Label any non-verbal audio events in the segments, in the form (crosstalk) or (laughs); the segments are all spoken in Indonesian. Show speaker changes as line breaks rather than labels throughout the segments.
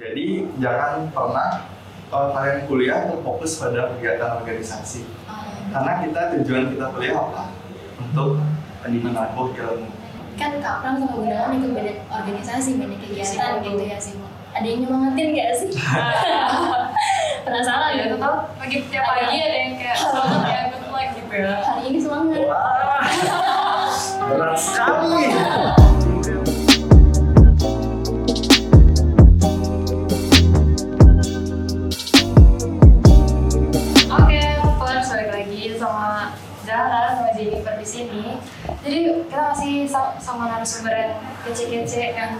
Jadi jangan pernah uh, kalian kuliah terfokus pada kegiatan organisasi. Karena kita tujuan kita kuliah apa? Untuk menabuh ilmu.
kan Kak Pram sama Gunawan ikut banyak organisasi, banyak kegiatan gitu ya sih. Ada yang nyemangatin nggak sih? (laughs) Penasaran
ya
gitu.
tetap lagi tiap pagi ada yang kayak semangat ya good luck gitu ya
Hari ini semangat.
Wah, berat sekali. (laughs)
sama narasumber yang kece-kece yang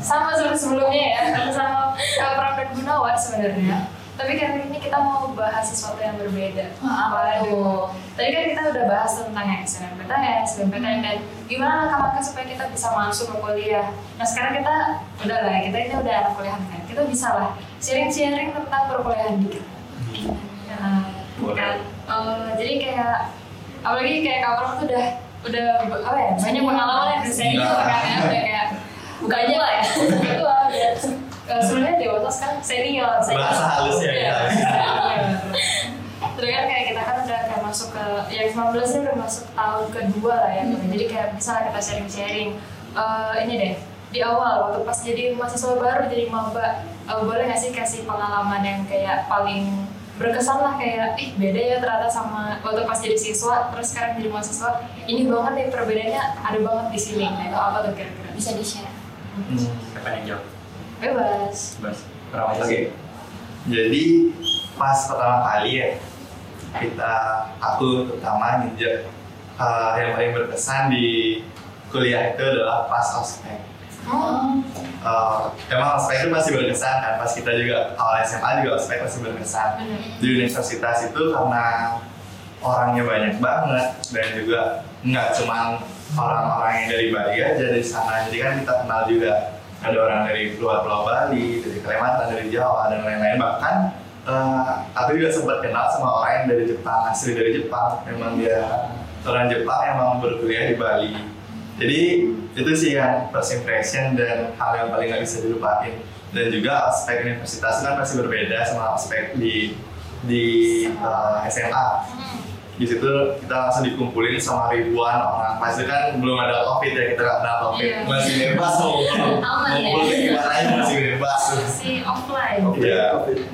sama seperti sebelumnya ya, karena sama Kak Pram dan Gunawan sebenarnya. Tapi kali ini kita mau bahas sesuatu yang berbeda.
Wah, apa tuh?
Tadi kan kita udah bahas tentang yang SNMPTN, SBMPTN, dan gimana langkah-langkah supaya kita bisa masuk ke kuliah. Nah sekarang kita udah lah, kita ini udah anak kuliahan kan, kita bisa lah sharing-sharing tentang perkuliahan dikit. Nah,
Boleh.
kan, eh, jadi kayak apalagi kayak kawan tuh udah udah apa ya banyak pengalaman yang senior kan ya udah kayak bukan aja lah ya. (laughs) Itu lah udah eh, sebenarnya dewasa sekarang senior senior.
Bahasa halus ya,
Iya,
ya.
Terus kan kayak kita kan udah kayak masuk ke yang 19 ini udah masuk tahun kedua lah ya. Jadi kayak bisa lah kita sharing-sharing Eh, ini deh di awal waktu pas jadi mahasiswa baru jadi maba eh, boleh nggak sih kasih pengalaman yang kayak paling berkesan lah kayak ih beda ya ternyata sama waktu pas jadi siswa terus sekarang jadi mahasiswa ini banget nih perbedaannya ada banget di sini nah itu apa tuh kira-kira
Bisa di-share.
Hmm.
Siapa yang jawab?
bebas
Bas. Kenapa
Oke. Jadi pas pertama kali ya kita aku terutama nginjek uh, yang paling berkesan di kuliah itu adalah pas ospek.
Oh
Uh, emang ospek itu masih berkesan kan pas kita juga awal SMA juga ospek masih berkesan.
Bener.
Di universitas itu karena orangnya banyak banget dan juga nggak cuma orang-orang yang dari Bali aja dari sana. Jadi kan kita kenal juga ada orang dari luar Pulau Bali dari Kalimantan dari Jawa dan lain-lain. Bahkan eh, aku juga sempat kenal sama orang yang dari Jepang asli dari Jepang. Memang dia orang Jepang emang berkuliah di Bali jadi itu sih yang first impression dan hal yang paling nggak bisa dilupain. Dan juga aspek universitas kan pasti berbeda sama aspek di di uh, SMA di situ kita langsung dikumpulin sama ribuan orang. Pasti kan belum ada covid ya kita nggak kenal covid.
Iya.
masih bebas (laughs) mau
ya?
ngumpul gimana aja masih bebas.
Si offline.
Iya,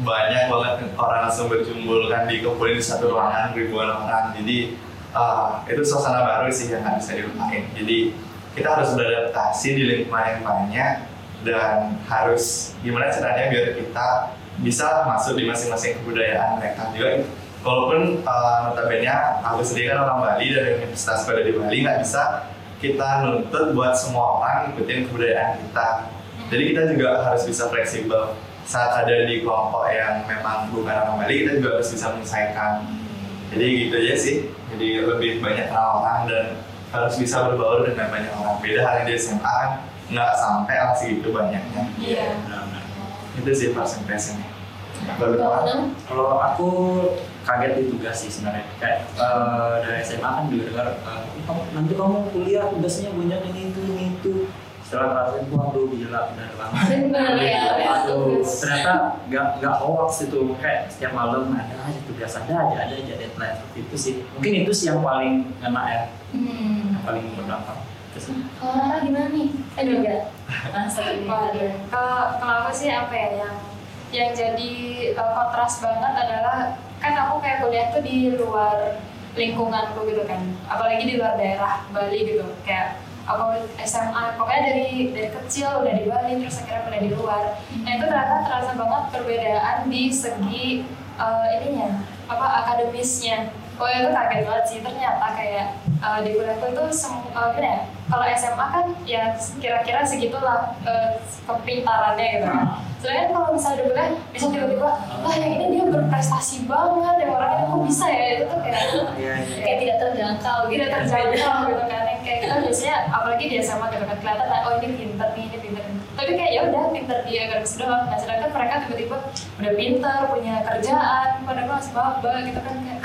banyak banget orang langsung berkumpul kan dikumpulin di satu ruangan ribuan orang. Jadi uh, itu suasana baru sih yang nggak bisa dilupain. Jadi kita harus beradaptasi di lingkungan yang banyak dan harus gimana caranya biar kita bisa masuk di masing-masing kebudayaan mereka juga. Walaupun uh, notabene aku sendiri kan orang Bali dan universitas pada di Bali nggak bisa kita nuntut buat semua orang ngikutin kebudayaan kita. Jadi kita juga harus bisa fleksibel saat ada di kelompok yang memang bukan orang Bali kita juga harus bisa menyelesaikan. Jadi gitu aja sih. Jadi lebih banyak kenal orang dan harus bisa berbaur dengan banyak orang. Beda halnya di SMA kan nggak sampai lah segitu banyaknya.
iya
Benar-benar.
Itu sih first impressionnya. Tahu.
Dan
Kalau aku kaget di tugas sih sebenarnya. Kayak eh, dari SMA kan juga dengar eh, kamu nanti kamu kuliah tugasnya banyak ini itu ini itu. Setelah ngerasain waduh gila benar banget.
Benar ya,
Aduh, ternyata nggak nggak hoax itu kayak setiap malam ada aja tugas ada aja ada aja deadline seperti itu sih. Mungkin itu sih yang paling kena ya,
Hmm.
yang paling berdampak. Terus,
Kalau Rara gimana nih? Eh juga. Nah,
kalau kalau aku sih apa ya yang yang jadi uh, kontras banget adalah kan aku kayak kuliah tuh di luar lingkunganku gitu kan, apalagi di luar daerah Bali gitu, kayak aku SMA pokoknya dari dari kecil udah di Bali terus akhirnya kuliah di luar. Nah itu ternyata terasa banget perbedaan di segi uh, ininya apa akademisnya. Oh itu kaget banget sih ternyata kayak uh, di kuliahku itu sem- uh, gimana ya? Kalau SMA kan ya kira-kira segitulah uh, kepintarannya gitu. Sedangkan kalau misalnya di kuliah bisa tiba-tiba, wah yang ini dia berprestasi banget, yang orang ini kok bisa ya itu tuh kayak
Iya, iya.
kayak tidak terjangkau gitu.
tidak terjangkau gitu kan yang kayak kita biasanya apalagi di SMA gitu kan kelihatan oh ini pinter tapi kayak ya udah pinter di akademis doang. Nah sedangkan mereka tiba-tiba udah pinter punya kerjaan padahal masih maba gitu kan kayak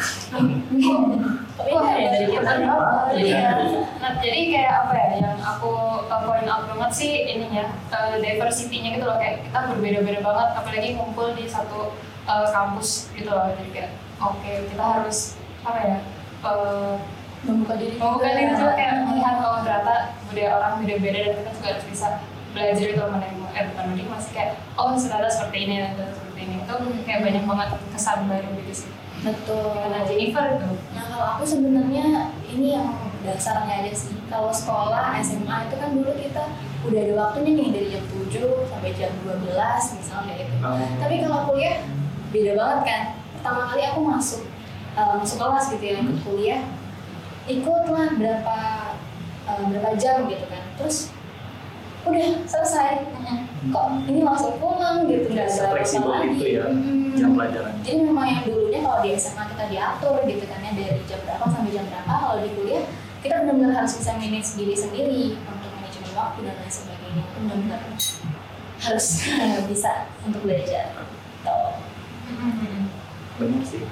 Beda ya dari kita.
Bener banget iya. Nah, jadi kayak apa ya yang aku uh, point out banget sih ininya uh, diversity-nya gitu loh. Kayak kita berbeda-beda banget apalagi ngumpul di satu uh, kampus gitu loh. Jadi kayak oke kita harus apa ya uh,
membuka diri
membuka diri juga kayak melihat oh ternyata budaya orang beda-beda dan kita juga harus bisa belajar itu menerima eh bukan menerima masih kayak oh ternyata seperti ini ternyata seperti ini itu kayak banyak banget kesan baru gitu sih
betul
karena Jennifer itu
Nah kalau aku sebenarnya ini yang dasarnya aja sih. Kalau sekolah SMA itu kan dulu kita udah ada waktunya nih dari jam 7 sampai jam 12 misalnya itu.
Oh.
Tapi kalau kuliah beda banget kan. Pertama kali aku masuk eh, masuk kelas gitu ya ikut kuliah, ikutlah berapa eh, berapa jam gitu kan. Terus udah selesai. Kok ini langsung pulang gitu nggak ada
Fleksibel
apa
itu
lagi.
ya jam pelajaran.
Jadi memang yang dulunya kalau di SMA kita diatur gitu kan ya dari jam berapa sampai jam berapa kalau di kuliah kita benar-benar harus bisa manage diri sendiri untuk manajemen waktu dan lain sebagainya itu benar-benar harus (laughs) bisa untuk belajar. Tuh.
Mm-hmm.
Benar sih.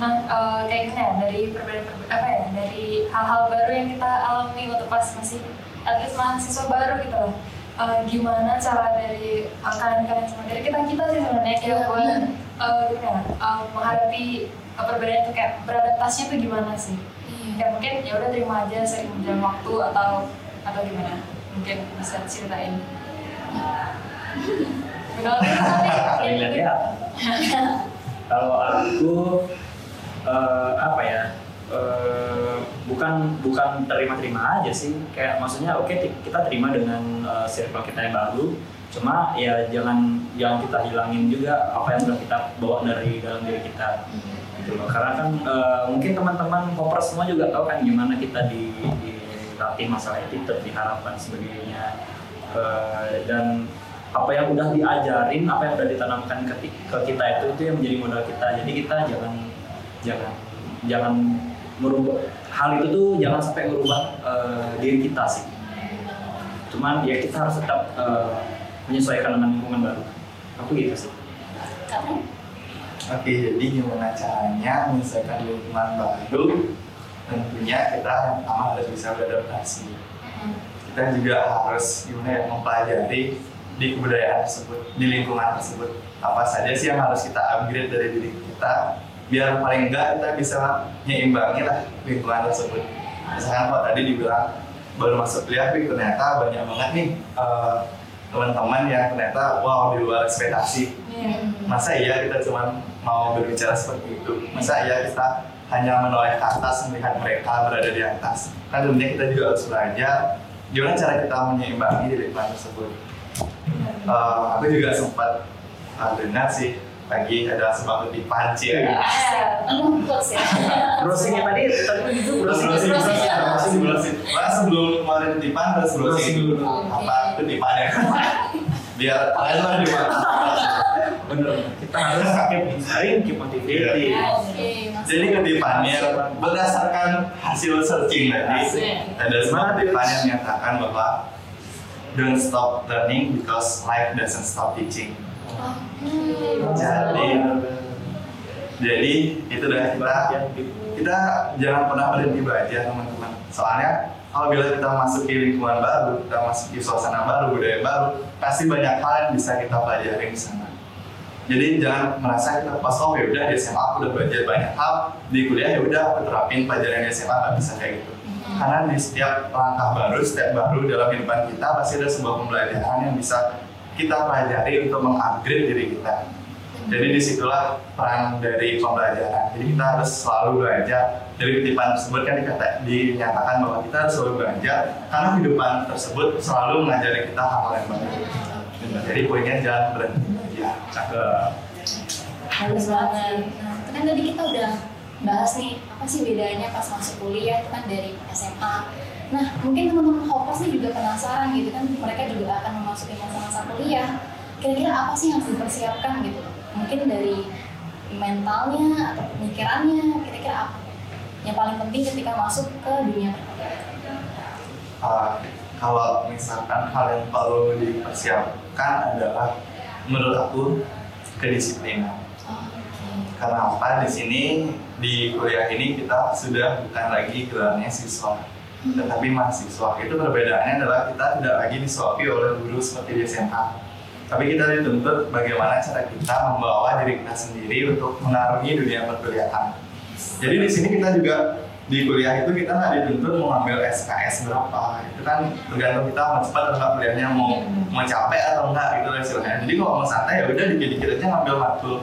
Nah, eh, kayak gini ya, dari perbedaan apa ya, dari hal-hal baru yang kita alami waktu pas masih at least mahasiswa baru gitu loh. Eh, gimana cara dari eh, kalian-kalian semua dari kita kita sih sebenarnya kayak
Iya,
buat
benar.
eh, gimana ya, eh, menghadapi eh, perbedaan itu kayak beradaptasinya tuh gimana sih?
Iya.
Kayak mungkin ya udah terima aja sering berjalan waktu atau atau gimana? Mungkin bisa ceritain.
Lihat (laughs) (laughs) Kalau aku eh, apa ya? Eh, bukan bukan terima-terima aja sih. Kayak maksudnya oke ti- kita terima dengan eh, circle kita yang baru. Cuma ya jangan jangan kita hilangin juga apa yang udah kita bawa dari dalam diri kita gitu loh. Karena kan eh, mungkin teman-teman popper semua juga tahu kan gimana kita di dilatih masalah attitude, diharapkan sebagainya. Eh, dan apa yang udah diajarin, apa yang udah ditanamkan ke, ke kita itu itu yang menjadi modal kita. Jadi kita jangan jangan jangan merubah hal itu tuh jangan sampai merubah eh, diri kita sih. Cuman ya kita harus tetap eh, menyesuaikan dengan lingkungan baru. Aku gitu sih.
Oke, jadi gimana caranya menyesuaikan lingkungan baru? Tentunya kita yang pertama harus bisa beradaptasi. Kita juga harus gimana ya mempelajari di kebudayaan tersebut, di lingkungan tersebut. Apa saja sih yang harus kita upgrade dari diri kita, biar paling enggak kita bisa nyeimbangi lah lingkungan tersebut. Misalkan kok tadi dibilang baru masuk kuliah, tapi ternyata banyak banget nih eh, teman-teman yang ternyata wow di luar ekspektasi. Masa iya kita cuma mau berbicara seperti itu? Masa iya kita hanya menoleh ke atas melihat mereka berada di atas? Kan tentunya kita juga harus belajar gimana cara kita menyeimbangi di lingkungan tersebut. Eh, aku juga sempat uh, dengar sih lagi ada sebuah kutipan sih ya.
Emang quotes ya.
Browsingnya tadi tadi itu browsing
Browsing,
browsing
browsing, browsing, browsing. Nah, sebelum kemarin kutipan harus browsing
Browsing
dulu apa kutipannya (laughs) biar kalian lah di mana
Bener. Kita harus keep inspiring, keep motivating.
Oke, masuk.
Jadi kutipannya berdasarkan hasil searching tadi ada sebuah kutipan yang menyatakan bahwa don't stop learning because life doesn't stop teaching.
Oke.
Jadi jadi itu udah kita kita jangan pernah berhenti belajar teman-teman. Soalnya apabila kita masuk di lingkungan baru, kita masuk di suasana baru, budaya baru, pasti banyak hal yang bisa kita pelajari di sana. Jadi jangan merasa kita pas oh ya udah di SMA aku udah belajar banyak hal, di kuliah ya udah aku terapin pelajaran di SMA nggak bisa kayak gitu. Karena di setiap langkah baru, setiap baru dalam kehidupan kita pasti ada sebuah pembelajaran yang bisa kita pelajari untuk mengupgrade diri kita. Jadi di situlah peran dari pembelajaran. Jadi kita harus selalu belajar. Dari kutipan tersebut kan dikata, dinyatakan bahwa kita harus selalu belajar karena kehidupan tersebut selalu mengajari kita hal-hal yang baru. Jadi poinnya jangan berhenti belajar.
Cakep.
Bagus banget. Nah, kan tadi kita udah bahas nih apa sih bedanya pas masuk kuliah itu kan dari SMA. Nah, mungkin teman-teman hoppers nih juga penasaran gitu kan mereka juga akan memasuki masa-masa kuliah. Kira-kira apa sih yang harus dipersiapkan gitu? Mungkin dari mentalnya atau pemikirannya, kira-kira apa? Yang paling penting ketika masuk ke dunia perkuliahan.
Uh, kalau misalkan hal yang perlu dipersiapkan adalah menurut aku kedisiplinan.
Oh.
Karena apa? Di sini di kuliah ini kita sudah bukan lagi gelarnya siswa, tetapi mahasiswa. Itu perbedaannya adalah kita tidak lagi disuapi oleh guru seperti di SMA. Tapi kita dituntut bagaimana cara kita membawa diri kita sendiri untuk mengarungi dunia perkuliahan. Jadi di sini kita juga di kuliah itu kita nggak dituntut mau ngambil SKS berapa itu kan tergantung kita mau cepat atau nggak kuliahnya mau mau capek atau enggak gitu lah istilahnya jadi kalau mau santai ya udah dikit-dikit aja ngambil matkul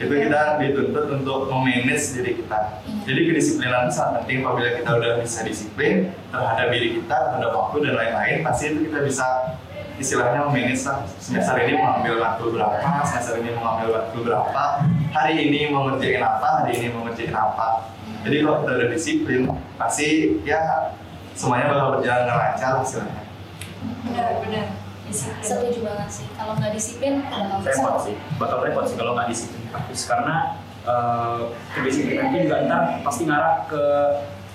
itu kita dituntut untuk memanage diri kita jadi kedisiplinan itu sangat penting apabila kita udah bisa disiplin terhadap diri kita terhadap waktu dan lain-lain pasti itu kita bisa istilahnya memanage lah semester ini mau ngambil matkul berapa semester ini mau ngambil matkul berapa hari ini mau apa hari ini mau apa jadi kalau kita udah disiplin, pasti ya semuanya bakal berjalan dengan lancar hasilnya.
Benar-benar. Disiplin.
Setuju banget sih. Kalau nggak disiplin, bakal
repot sih. Bakal repot sih kalau nggak disiplin karena eh, kedisiplinan itu juga ntar pasti ngarah ke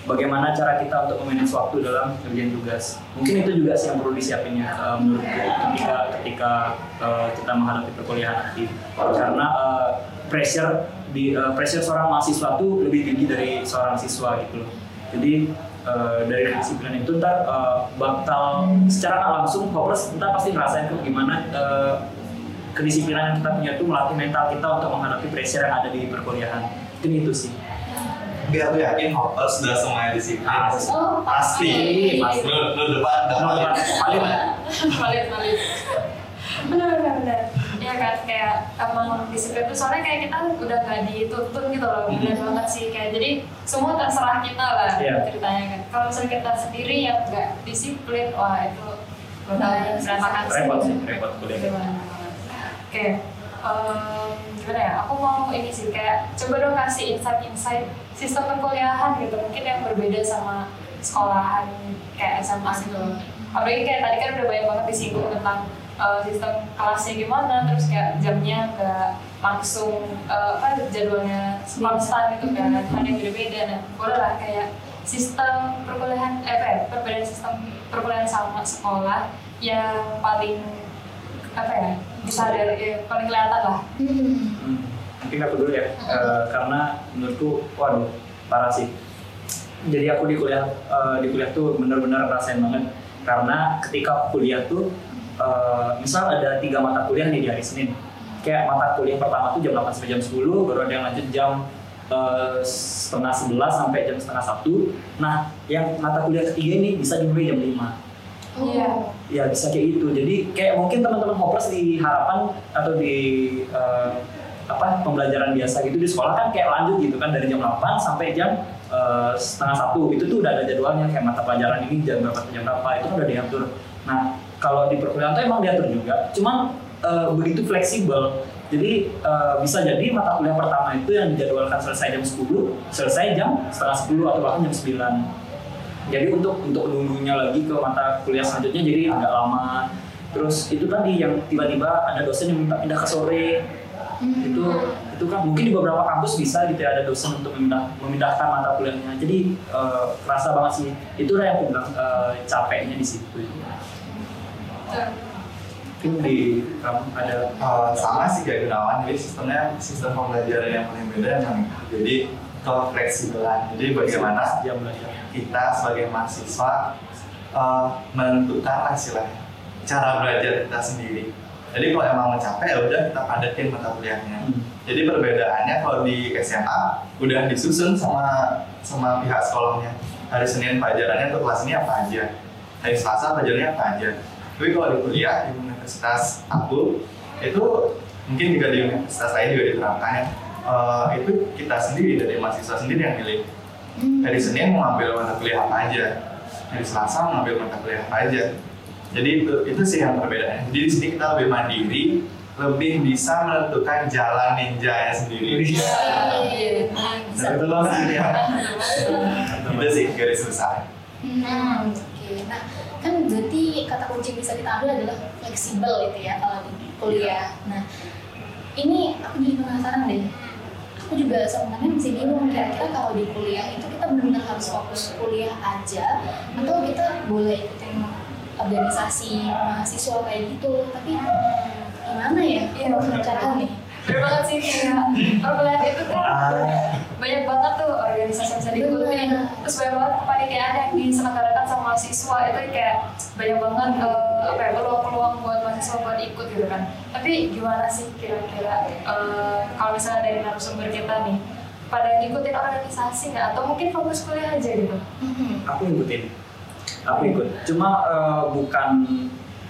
bagaimana cara kita untuk memanage waktu dalam kerjaan tugas. Mungkin itu juga sih yang perlu disiapin ya eh, menurutku ketika ketika eh, kita menghadapi perkuliahan nanti karena pressure di pressure seorang mahasiswa tuh lebih tinggi dari seorang siswa gitu loh. Jadi eh, dari disiplin itu ntar eh, bakal secara nggak langsung hoppers ntar pasti ngerasain tuh gimana eh, kedisiplinan yang kita punya itu melatih mental kita untuk menghadapi pressure yang ada di perkuliahan mungkin itu sih
Tapi aku yakin Hopper sudah semuanya disiplin.
Ah,
Oh,
Pasti.
Pasti.
Lu, lu depan, depan.
paling
valid valid benar benar benar ya kan? Kayak emang disiplin tuh. Soalnya kayak kita udah nggak dituntut gitu loh. Benar banget sih. Kayak jadi semua terserah kita lah
Iya.
ceritanya kan? Kalau misalnya kita sendiri yang nggak disiplin wah itu bakal
Bahaya sih.
berantakan sih.
Repot sih repot kuliah.
Oke em, gimana ya? Aku mau ini sih kayak coba dong kasih insight-insight sistem perkuliahan gitu. Mungkin yang berbeda sama sekolahan kayak SMA gitu. Apalagi kayak tadi kan udah banyak banget disinggung tentang uh, sistem kelasnya gimana terus kayak jamnya nggak langsung uh, apa jadwalnya konstan gitu kan ada yang beda-beda. Nah boleh lah kayak sistem perkuliahan eh apa ya perbedaan sistem perkuliahan sama sekolah yang paling apa ya bisa dari eh, paling kelihatan lah.
Hmm.
Mungkin aku dulu ya Eh, karena menurutku waduh parah sih. Jadi aku di kuliah eh, di kuliah tuh bener-bener rasain banget. Karena ketika kuliah tuh eh, misal ada tiga mata kuliah nih di hari Senin. Kayak mata kuliah pertama tuh jam 8 sampai jam 10 baru ada yang lanjut jam eh, setengah 11 sampai jam setengah satu nah yang mata kuliah ketiga ini bisa dimulai jam 5
Iya.
ya bisa kayak gitu. Jadi kayak mungkin teman-teman hoppers di harapan atau di eh, apa pembelajaran biasa gitu di sekolah kan kayak lanjut gitu kan dari jam 8 sampai jam eh, setengah satu. Itu tuh udah ada jadwalnya kayak mata pelajaran ini jam berapa jam berapa itu kan udah diatur. Nah kalau di perkuliahan tuh emang diatur juga. Cuman eh, begitu fleksibel. Jadi eh, bisa jadi mata kuliah pertama itu yang dijadwalkan selesai jam 10 selesai jam setengah 10 atau bahkan jam 9 jadi untuk untuk nunggunya lagi ke mata kuliah selanjutnya jadi agak lama. Terus itu tadi yang tiba-tiba ada dosen yang minta pindah ke sore. Itu itu kan mungkin di beberapa kampus bisa gitu ya ada dosen untuk memindah, memindahkan mata kuliahnya. Jadi eh, kerasa banget sih. Itu yang aku bilang eh, capeknya di situ mungkin di kamu ada
Eh, sama sih kayak Gunawan, jadi sistemnya sistem pembelajaran yang paling beda memang itu. Jadi kefleksibelan. Jadi bagaimana kita sebagai mahasiswa eh, menentukan lah istilahnya cara belajar kita sendiri. Jadi kalau emang mau capek ya udah kita padatin mata kuliahnya.
Hmm.
Jadi perbedaannya kalau di SMA udah disusun sama sama pihak sekolahnya. Hari Senin pelajarannya untuk kelas ini apa aja. Hari Selasa pelajarannya apa aja. Tapi kalau di kuliah di universitas aku itu mungkin juga di universitas lain juga diterapkan ya. Eh, itu kita sendiri dari mahasiswa sendiri yang milih. Hari Senin mau ambil mata kuliah apa aja. Hari Selasa mau ambil mata kuliah apa aja. Jadi itu, itu sih yang perbedaannya. Jadi di sini kita lebih mandiri, lebih bisa menentukan jalan ninja sendiri.
Iya.
Nah, itu loh ya. itu sih garis besar.
Hmm, oke. Nah, kan berarti kata kunci bisa kita ambil adalah fleksibel itu ya kalau di kuliah. Nah, ini aku jadi penasaran deh. Aku juga sebenarnya masih bingung kira-kira kalau di kuliah itu kita benar-benar harus fokus kuliah aja atau kita boleh ikutin organisasi mahasiswa kayak gitu. Tapi gimana ya?
Iya,
cara nih.
Banget sih kayak perkuliahan itu kan banyak banget tuh organisasi yang bisa diikutin
Bener.
terus banyak banget kepanitiaan yang diselenggarakan sama mahasiswa. Itu kayak banyak banget eh, apa ya peluang-peluang buat mahasiswa buat ikut gitu kan. Tapi gimana sih kira-kira eh, kalau misalnya dari narasumber kita nih pada ngikutin organisasi nggak? Atau mungkin fokus kuliah aja gitu?
Aku ikutin aku ikut. Cuma eh, bukan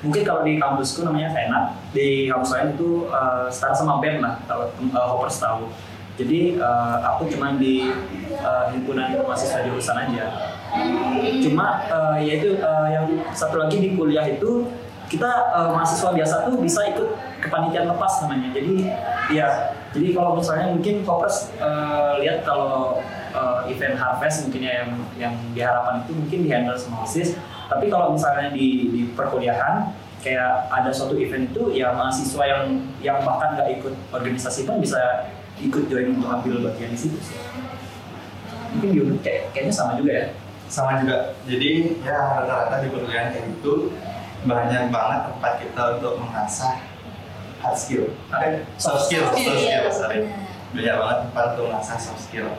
mungkin kalau di kampusku namanya Vena di kampus lain itu eh, setara sama BEM lah kalau uh, Hoppers tahu jadi eh, aku cuma di eh, himpunan mahasiswa jurusan aja. Cuma eh, yaitu eh, yang satu lagi di kuliah itu kita eh, mahasiswa biasa tuh bisa ikut kepanitiaan lepas namanya. Jadi ya jadi kalau misalnya mungkin Hoppers eh, lihat kalau eh, event harvest mungkin ya yang yang diharapan itu mungkin dihandle sama OSIS tapi kalau misalnya di, di perkuliahan kayak ada suatu event itu ya mahasiswa yang yang bahkan nggak ikut organisasi pun bisa ikut join untuk ambil bagian di situ sih. mungkin di Unut kayak, kayaknya sama juga ya?
Sama juga. Jadi ya rata-rata di perkuliahan kayak gitu banyak banget tempat kita untuk mengasah hard skill. Eh, soft skill soft skill
Iya,
sorry.
benar.
banyak banget tempat untuk mengasah soft skill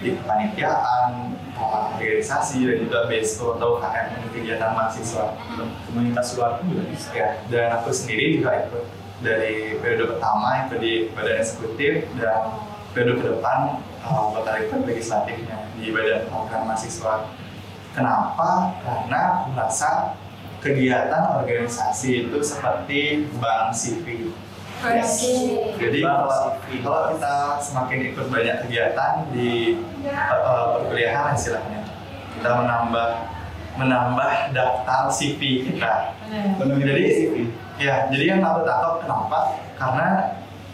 di kepanitiaan organisasi dan juga beasiswa atau KM kegiatan mahasiswa.
Komunitas luar pun juga
ya dan aku sendiri juga ikut. Dari periode pertama itu di badan eksekutif dan periode ke depan bakal ikut legislatifnya di badan program mahasiswa. Kenapa? Karena aku merasa kegiatan organisasi itu seperti bank CV Jadi kalau, kita semakin ikut banyak kegiatan di uh, uh, perkuliahan istilahnya kita menambah menambah daftar CV kita. Jadi ya jadi yang aku tangkap kenapa? Karena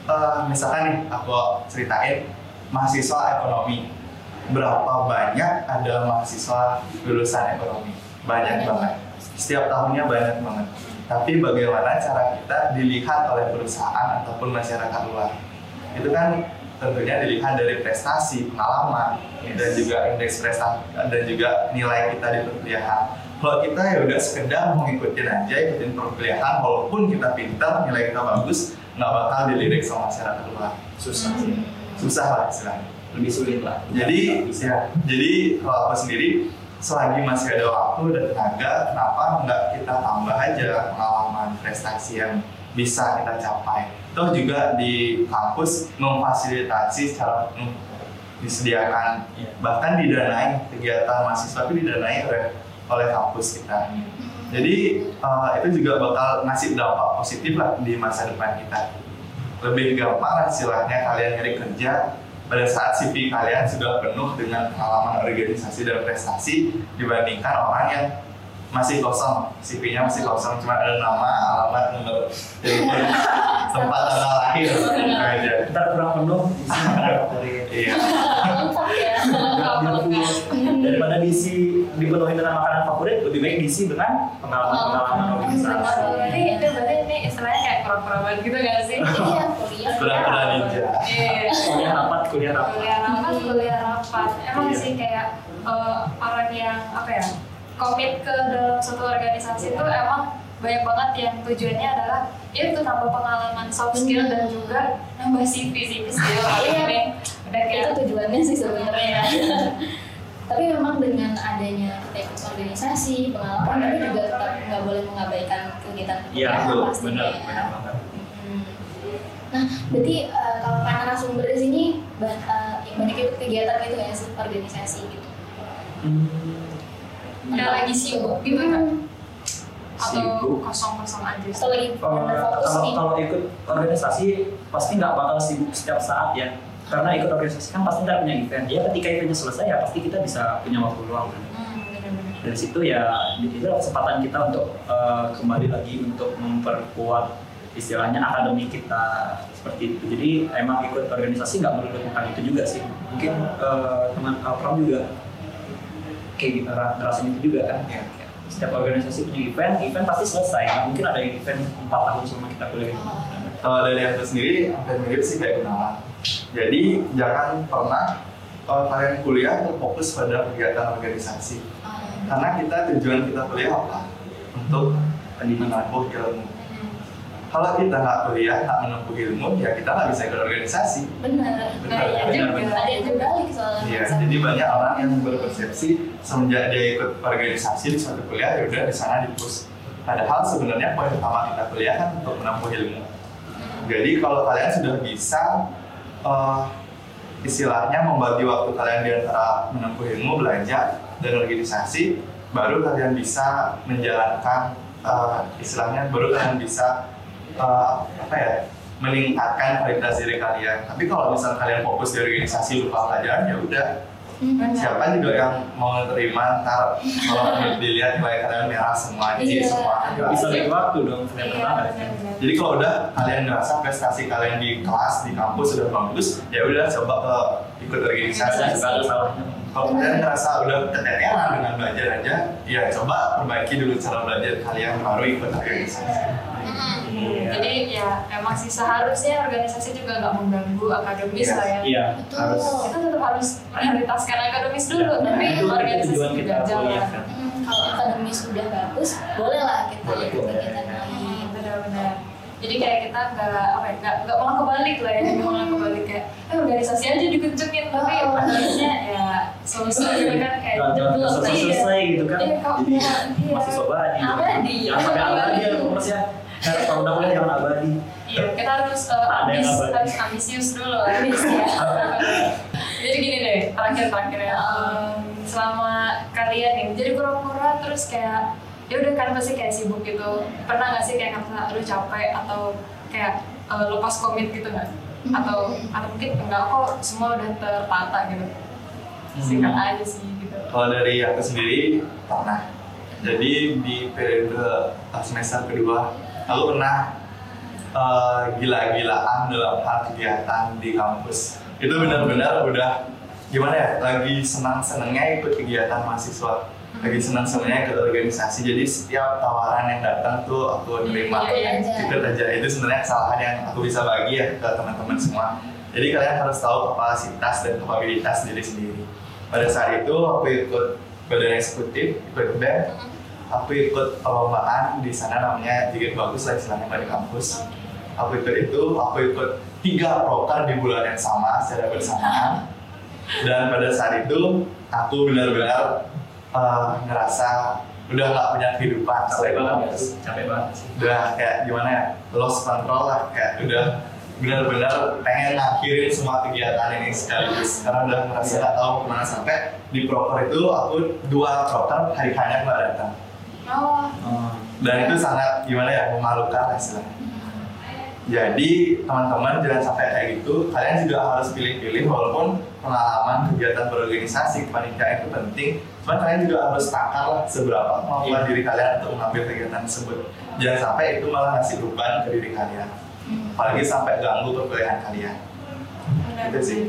eh, misalkan nih aku ceritain mahasiswa ekonomi. Berapa banyak ada mahasiswa lulusan ekonomi? Banyak. banget. Setiap tahunnya banyak banget tapi bagaimana cara kita dilihat oleh perusahaan ataupun masyarakat luar? Itu kan tentunya dilihat dari prestasi pengalaman dan juga indeks prestasi dan juga nilai kita di perkuliahan. Kalau kita ya udah sekedar mau ngikutin aja ikutin perkuliahan walaupun kita pintar nilai kita bagus nggak bakal dilirik sama masyarakat luar.
Susah sih.
Susah lah istilahnya.
Lebih sulit lah.
Jadi ya, jadi kalau aku sendiri selagi masih ada waktu dan tenaga kenapa nggak kita tambah aja pengalaman prestasi yang bisa kita capai? Toh juga di kampus memfasilitasi secara penuh. Disediakan
Iya.
bahkan didanai kegiatan mahasiswa itu didanai oleh oleh kampus kita jadi eh, itu juga bakal ngasih dampak positif lah di masa depan kita. Lebih gampang lah istilahnya kalian nyari kerja pada saat CV kalian sudah penuh dengan pengalaman organisasi dan prestasi dibandingkan orang yang masih kosong. CV-nya masih kosong cuma ada nama alamat nomor telepon (laughs) tempat tanggal lahir. Aja
ntar kurang penuh isi makanan favorit
iya.
Lengkap ya.
Daripada diisi dipenuhi dengan makanan favorit lebih baik diisi dengan pengalaman-pengalaman organisasi.
Berarti itu berarti pura-pura banget gitu gak sih?
Iya, kuliah.
pura-pura ninja
Iya.
kuliah rapat kuliah rapat
kuliah rapat kuliah rapat emang
Iya.
sih kayak eh, orang yang apa ya komit ke dalam suatu organisasi itu emang banyak banget yang tujuannya adalah ya itu nambah pengalaman soft skill dan juga nambah CV CV skill
Iya.
ini udah kayak
Itu tujuannya sih sebenarnya. tapi memang dengan adanya kita ikut organisasi, pengalaman, tapi juga tetap nggak boleh mengabaikan kegiatan
iya betul benar
ya.
benar banget
Hmm. Nah, berarti eh, kalau para narasumber di sini ba- eh, banyak ikut kegiatan gitu ya, sih, organisasi gitu.
Hmm,
udah lagi sibuk gitu kan atau
Sibuk.
kosong kosong aja
Atau lagi fokus
kalau
nih.
kalau ikut organisasi pasti nggak bakal sibuk setiap saat ya karena ikut organisasi kan pasti ntar punya event ya ketika eventnya selesai ya pasti kita bisa punya waktu luang kan. Dari situ ya itu kesempatan kita untuk eh, kembali lagi untuk memperkuat istilahnya akademi kita seperti itu. Jadi emang ikut organisasi nggak melulu tentang itu juga sih. Mungkin eh, teman Alpram juga kayak gitu ra- ngerasain itu juga kan. Ya, kayak setiap organisasi punya event event pasti selesai. Nggak mungkin ada event empat tahun selama kita kuliah.
Kalau dari aku sendiri hampir mirip sih kayak kenalan jadi jangan pernah kalau kalian kuliah terfokus pada kegiatan organisasi karena kita tujuan kita kuliah apa untuk menabuh ilmu kalau kita nggak kuliah nggak menempuh ilmu ya kita nggak bisa ikut organisasi
benar
Nah,
Benar, benar.
ada yang berbalik soalnya
Iya, jadi banyak orang yang berpersepsi semenjak dia ikut organisasi di suatu kuliah ya udah di sana di push. Padahal sebenarnya poin utama kita kuliah kan untuk menempuh ilmu. Jadi kalau kalian sudah bisa eh, istilahnya membagi waktu kalian di antara menempuh ilmu, belajar dan organisasi, baru kalian bisa menjalankan eh, istilahnya baru kalian bisa eh, apa ya meningkatkan kualitas diri kalian. Tapi kalau misal kalian fokus di organisasi lupa pelajaran ya udah
Hmm.
siapa juga yang mau terima ntar kalau dilihat nilai kalian merah semua
Iya.
jadi semua
Nggak bisa bagi waktu dong
Iya, benar-benar.
jadi kalau udah kalian ngerasa prestasi kalian di kelas di kampus sudah bagus ya udah coba ke ikut organisasi
ada salahnya.
Kalau kalian ngerasa udah keteteran dengan belajar aja ya coba perbaiki dulu cara belajar kalian baru ikut organisasi
Hmm, Jadi ya emang sih seharusnya organisasi juga nggak mengganggu akademis
Yes.
lah ya.
Iya,
Betul.
harus.
Kita tetap harus prioritaskan akademis dulu,
Ya,
tapi
itu
organisasi juga
kita
jalan.
kan.
Hmm, kalau akademis sudah bagus boleh lah kita
Boleh,
ikut
boleh.
kegiatan lain
Benar-benar. Jadi kayak kita nggak apa ya nggak nggak malah kebalik lah ya nggak malah kebalik kayak eh, organisasi aja dikencengin tapi
Oh.
praktisnya ya selesai gitu kan kayak jeblok.
selesai
Iya.
selesai gitu kan.
Iya, kok
Jadi
iya.
masih abadi.
Abadi.
Jangan sampai abadi ya
Abadi.
fokusnya. Karena kalau udah kuliah jangan abadi.
Iya, kita harus uh,
yang
ambis, harus ambisius dulu ambis ya. (laughs) Jadi gini deh, terakhir-terakhir ya. Em, selama kalian nih jadi pura-pura terus kayak ya udah kan pasti kayak sibuk gitu. Pernah nggak sih kayak ngerasa aduh capek atau kayak eh, lepas komit gitu nggak? Atau atau mungkin enggak kok semua udah tertata gitu. Singkat aja sih gitu.
kalau dari aku sendiri pernah. Jadi di periode semester kedua aku pernah eh, gila-gilaan dalam hal kegiatan di kampus. Itu benar-benar udah gimana ya lagi senang-senangnya ikut kegiatan mahasiswa. Lagi senang-senangnya ikut organisasi. Jadi setiap tawaran yang datang tuh aku terima.
Iya, iya,
iya.
ikut aja. Itu sebenarnya kesalahan yang aku bisa bagi ya ke teman-teman semua. Jadi kalian harus tahu kapasitas dan kapabilitas diri sendiri pada saat itu aku ikut badan eksekutif ikut band aku ikut perlombaan di sana namanya Jigit Bagus lah istilahnya pada kampus. Aku ikut itu aku ikut tiga proker di bulan yang sama secara bersamaan. Dan pada saat itu aku benar-benar eh, ngerasa udah nggak punya kehidupan.
Capek banget.
kampus
Capek banget
udah kayak gimana ya lost control lah kayak udah benar-benar pengen ngakhirin semua kegiatan ini sekaligus. Karena udah merasa nggak tahu ke mana sampai di proker itu aku dua proker hari hanya nggak datang.
Oh,
dan itu sangat gimana ya memalukan lah istilahnya. Jadi teman-teman jangan sampai kayak gitu. Kalian juga harus pilih-pilih walaupun pengalaman kegiatan berorganisasi kepanitiaan itu penting. Cuman kalian juga harus takar lah seberapa kemampuan
Iya.
diri kalian untuk mengambil kegiatan tersebut. Jangan sampai itu malah ngasih beban ke diri kalian apalagi sampai ganggu perkuliahan kalian. Itu sih.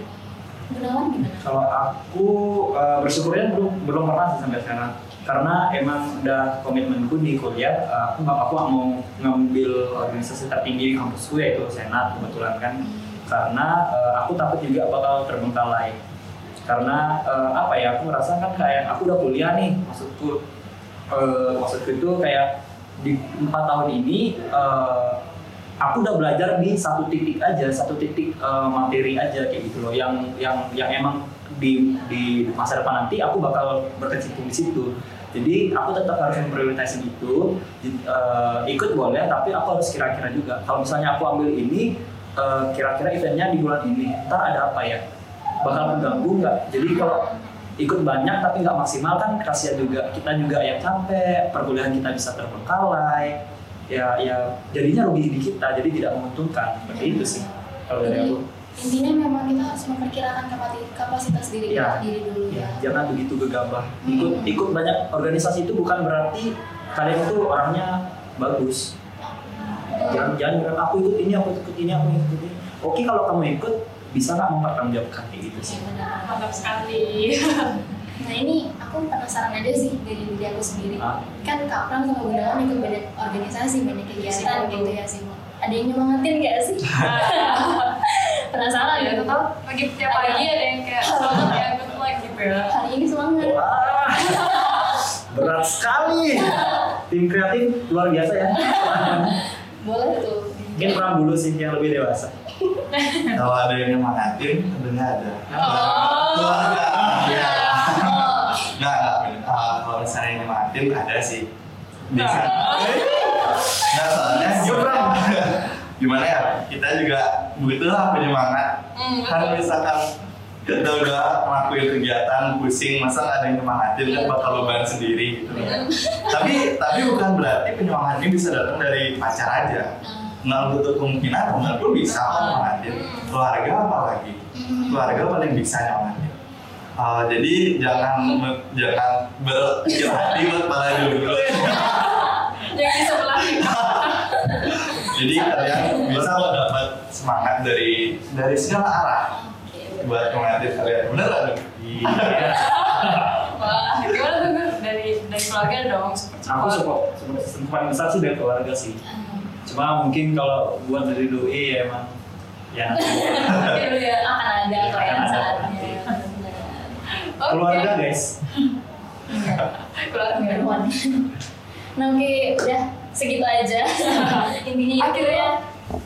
Gunawan gimana?
Kalau aku eh, bersyukurnya belum belum pernah sih sampai sekarang. Karena emang udah komitmenku di kuliah eh, aku nggak aku nggak mau ngambil organisasi tertinggi di kampusku yaitu senat kebetulan kan. Karena eh, aku takut juga bakal terbengkalai. Karena eh, apa ya aku merasa kan kayak aku udah kuliah nih maksudku eh, maksudku itu kayak di empat tahun ini eh, aku udah belajar di satu titik aja satu titik eh, materi aja kayak gitu loh. Yang yang yang emang di di masa depan nanti aku bakal berkecimpung di situ. Jadi aku tetap harus memprioritaskan itu. Eh, ikut boleh tapi aku harus kira-kira juga. Kalau misalnya aku ambil ini eh, kira-kira eventnya di bulan ini ntar ada apa ya? Bakal mengganggu nggak? Jadi kalau ikut banyak tapi nggak maksimal kan kasihan juga kita juga yang capek perkuliahan kita bisa terbengkalai ya ya jadinya rugi di kita jadi tidak menguntungkan seperti itu sih kalau dari aku
Intinya memang kita harus memperkirakan kapasitas diri kita
Ya.
sendiri dulu
ya
ya.
jangan begitu gegabah ikut
Hmm.
ikut banyak organisasi itu bukan berarti kalian itu orangnya bagus jangan jangan bilang aku ikut ini aku ikut ini aku ikut ini oke kalau kamu ikut bisa nggak mempertanggungjawabkan kayak gitu sih
Iya, benar.
mantap sekali. (laughs)
Nah ini aku penasaran aja sih dari diri aku sendiri.
Ah.
Kan Kak Pram sama Gunawan ikut banyak organisasi, banyak kegiatan gitu ya sih. Ada yang nyemangatin gak sih? (laughs) penasaran
ya
ya.
tetap lagi tiap pagi ada yang kayak semangat ya good luck gitu ya.
Hari ini semangat.
wah (laughs) berat sekali tim kreatif luar biasa ya
Boleh tuh
Mungkin Pram dulu sih yang lebih dewasa. (laughs)
Kalau ada yang nyemangatin, tentunya ada.
Oh.
Iya.
Oh.
Nyemangatin ada sih. Bisa. Nah, soalnya gimana? gimana ya? Kita juga butuhlah penyemangat.
Hmm,
Kan
betul.
misalkan kita udah ngelakuin kegiatan pusing, masa nggak ada yang nyemangatin kan bakal beban sendiri gitu. tapi tapi bukan berarti penyemangat ini bisa datang dari pacar aja. Nggak butuh kemungkinan teman pun bisa kok nyemangatin. Keluarga apalagi keluarga paling bisa nyemangatin. Uh, jadi jangan jangan berkecil hati buat para dulu. (laughs)
Yang di sebelah.
Jadi kalian bisa mendapat semangat dari dari segala arah buat nyemangatin kalian. Bener? Dok?
Iya.
Wah, gimana tuh? Dari dari keluarga dong, support
Aku support, paling besar sih dari keluarga sih. Cuma mungkin kalau buat dari doi ya emang ya nanti.
Tapi ya akan ada kok
ada.
saatnya.
Oke.
keluarga guys. (laughs)
Keluarga.
Nah oke udah segitu aja (laughs) intinya
Akhirnya.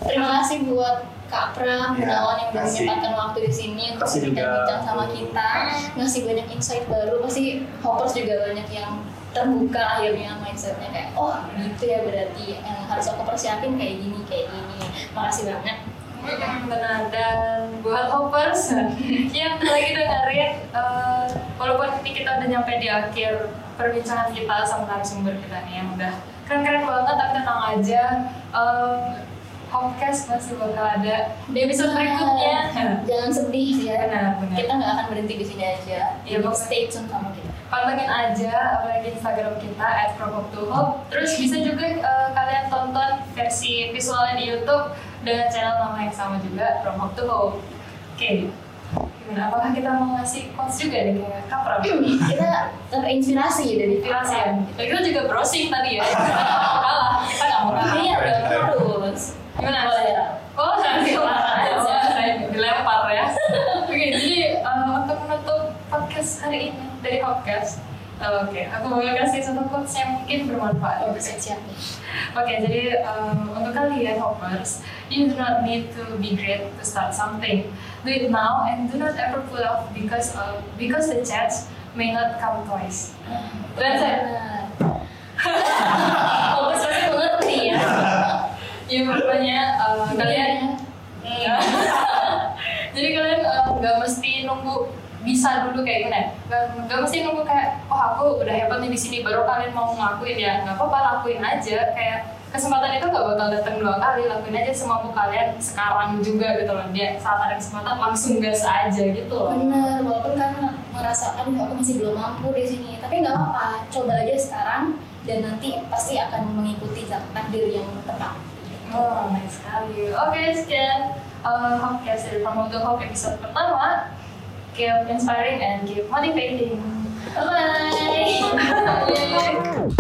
terima kasih buat Kak Pram,
Ya,
Gunawan yang udah menyempatkan waktu di sini untuk
Kasih juga.
bincang-bincang sama kita, ngasih banyak insight baru. Pasti hoppers juga banyak yang terbuka akhirnya mindsetnya kayak oh gitu ya berarti yang harus aku persiapin kayak gini kayak gini. Makasih banget.
Benar dan buat hoppers (laughs) yang lagi dengerin uh, walaupun ini kita udah nyampe di akhir perbincangan kita sama narasumber kita nih yang udah keren-keren banget tapi tenang aja um, Hopcast masih bakal ada di episode berikutnya (laughs)
Jangan sedih ya.
Benar, benar.
Kita nggak akan berhenti di sini aja.
Iya,
Jadi
pokoknya.
stay tune sama kita.
pantengin aja apalagi Instagram kita at terus bisa juga uh, kalian tonton versi visualnya di YouTube dengan channel nama yang sama juga From Hope to Hope oke. Gimana? Apakah kita mau ngasih quotes juga nih kayak Kapra (clears throat)
kita terinspirasi dari
inspirasi ya. Dan kita juga browsing tadi ya. Kalah. Kita nggak mau kalah.
Iya harus.
gimana?
Boleh.
oh nanti dilempar ya. (laughs) Oke jadi uh, untuk menutup podcast hari ini dari Hopcast uh, oke aku mau kasih satu quotes yang mungkin bermanfaat
Oh, siap nih.
Oke, jadi um, untuk kalian hoppers, you do not need to be great to start something. Do it now and do not ever pull off because of, because the chance may not come twice. That's it. (laughs)
Oh, pasti mengerti ya. (laughs)
Ya pokoknya uh, kalian (laughs) jadi kalian uh, nggak mesti nunggu bisa dulu kayak gimana? Nggak nggak mesti nunggu kayak oh aku udah hebat nih di sini baru kalian mau ngelakuin ya nggak apa-apa lakuin aja kayak kesempatan itu nggak bakal datang dua kali lakuin aja semampu kalian sekarang juga gitu loh dia saat ada kesempatan langsung gas aja gitu loh
Bener, walaupun kan merasa aduh aku masih belum mampu di sini, tapi nggak apa-apa, coba aja sekarang dan nanti pasti akan mengikuti takdir yang tepat.
Oh, nice sekali. Oke, sekian uh, Hopcast dari to Hope episode pertama. Keep inspiring and keep motivating.
Bye.
Bye.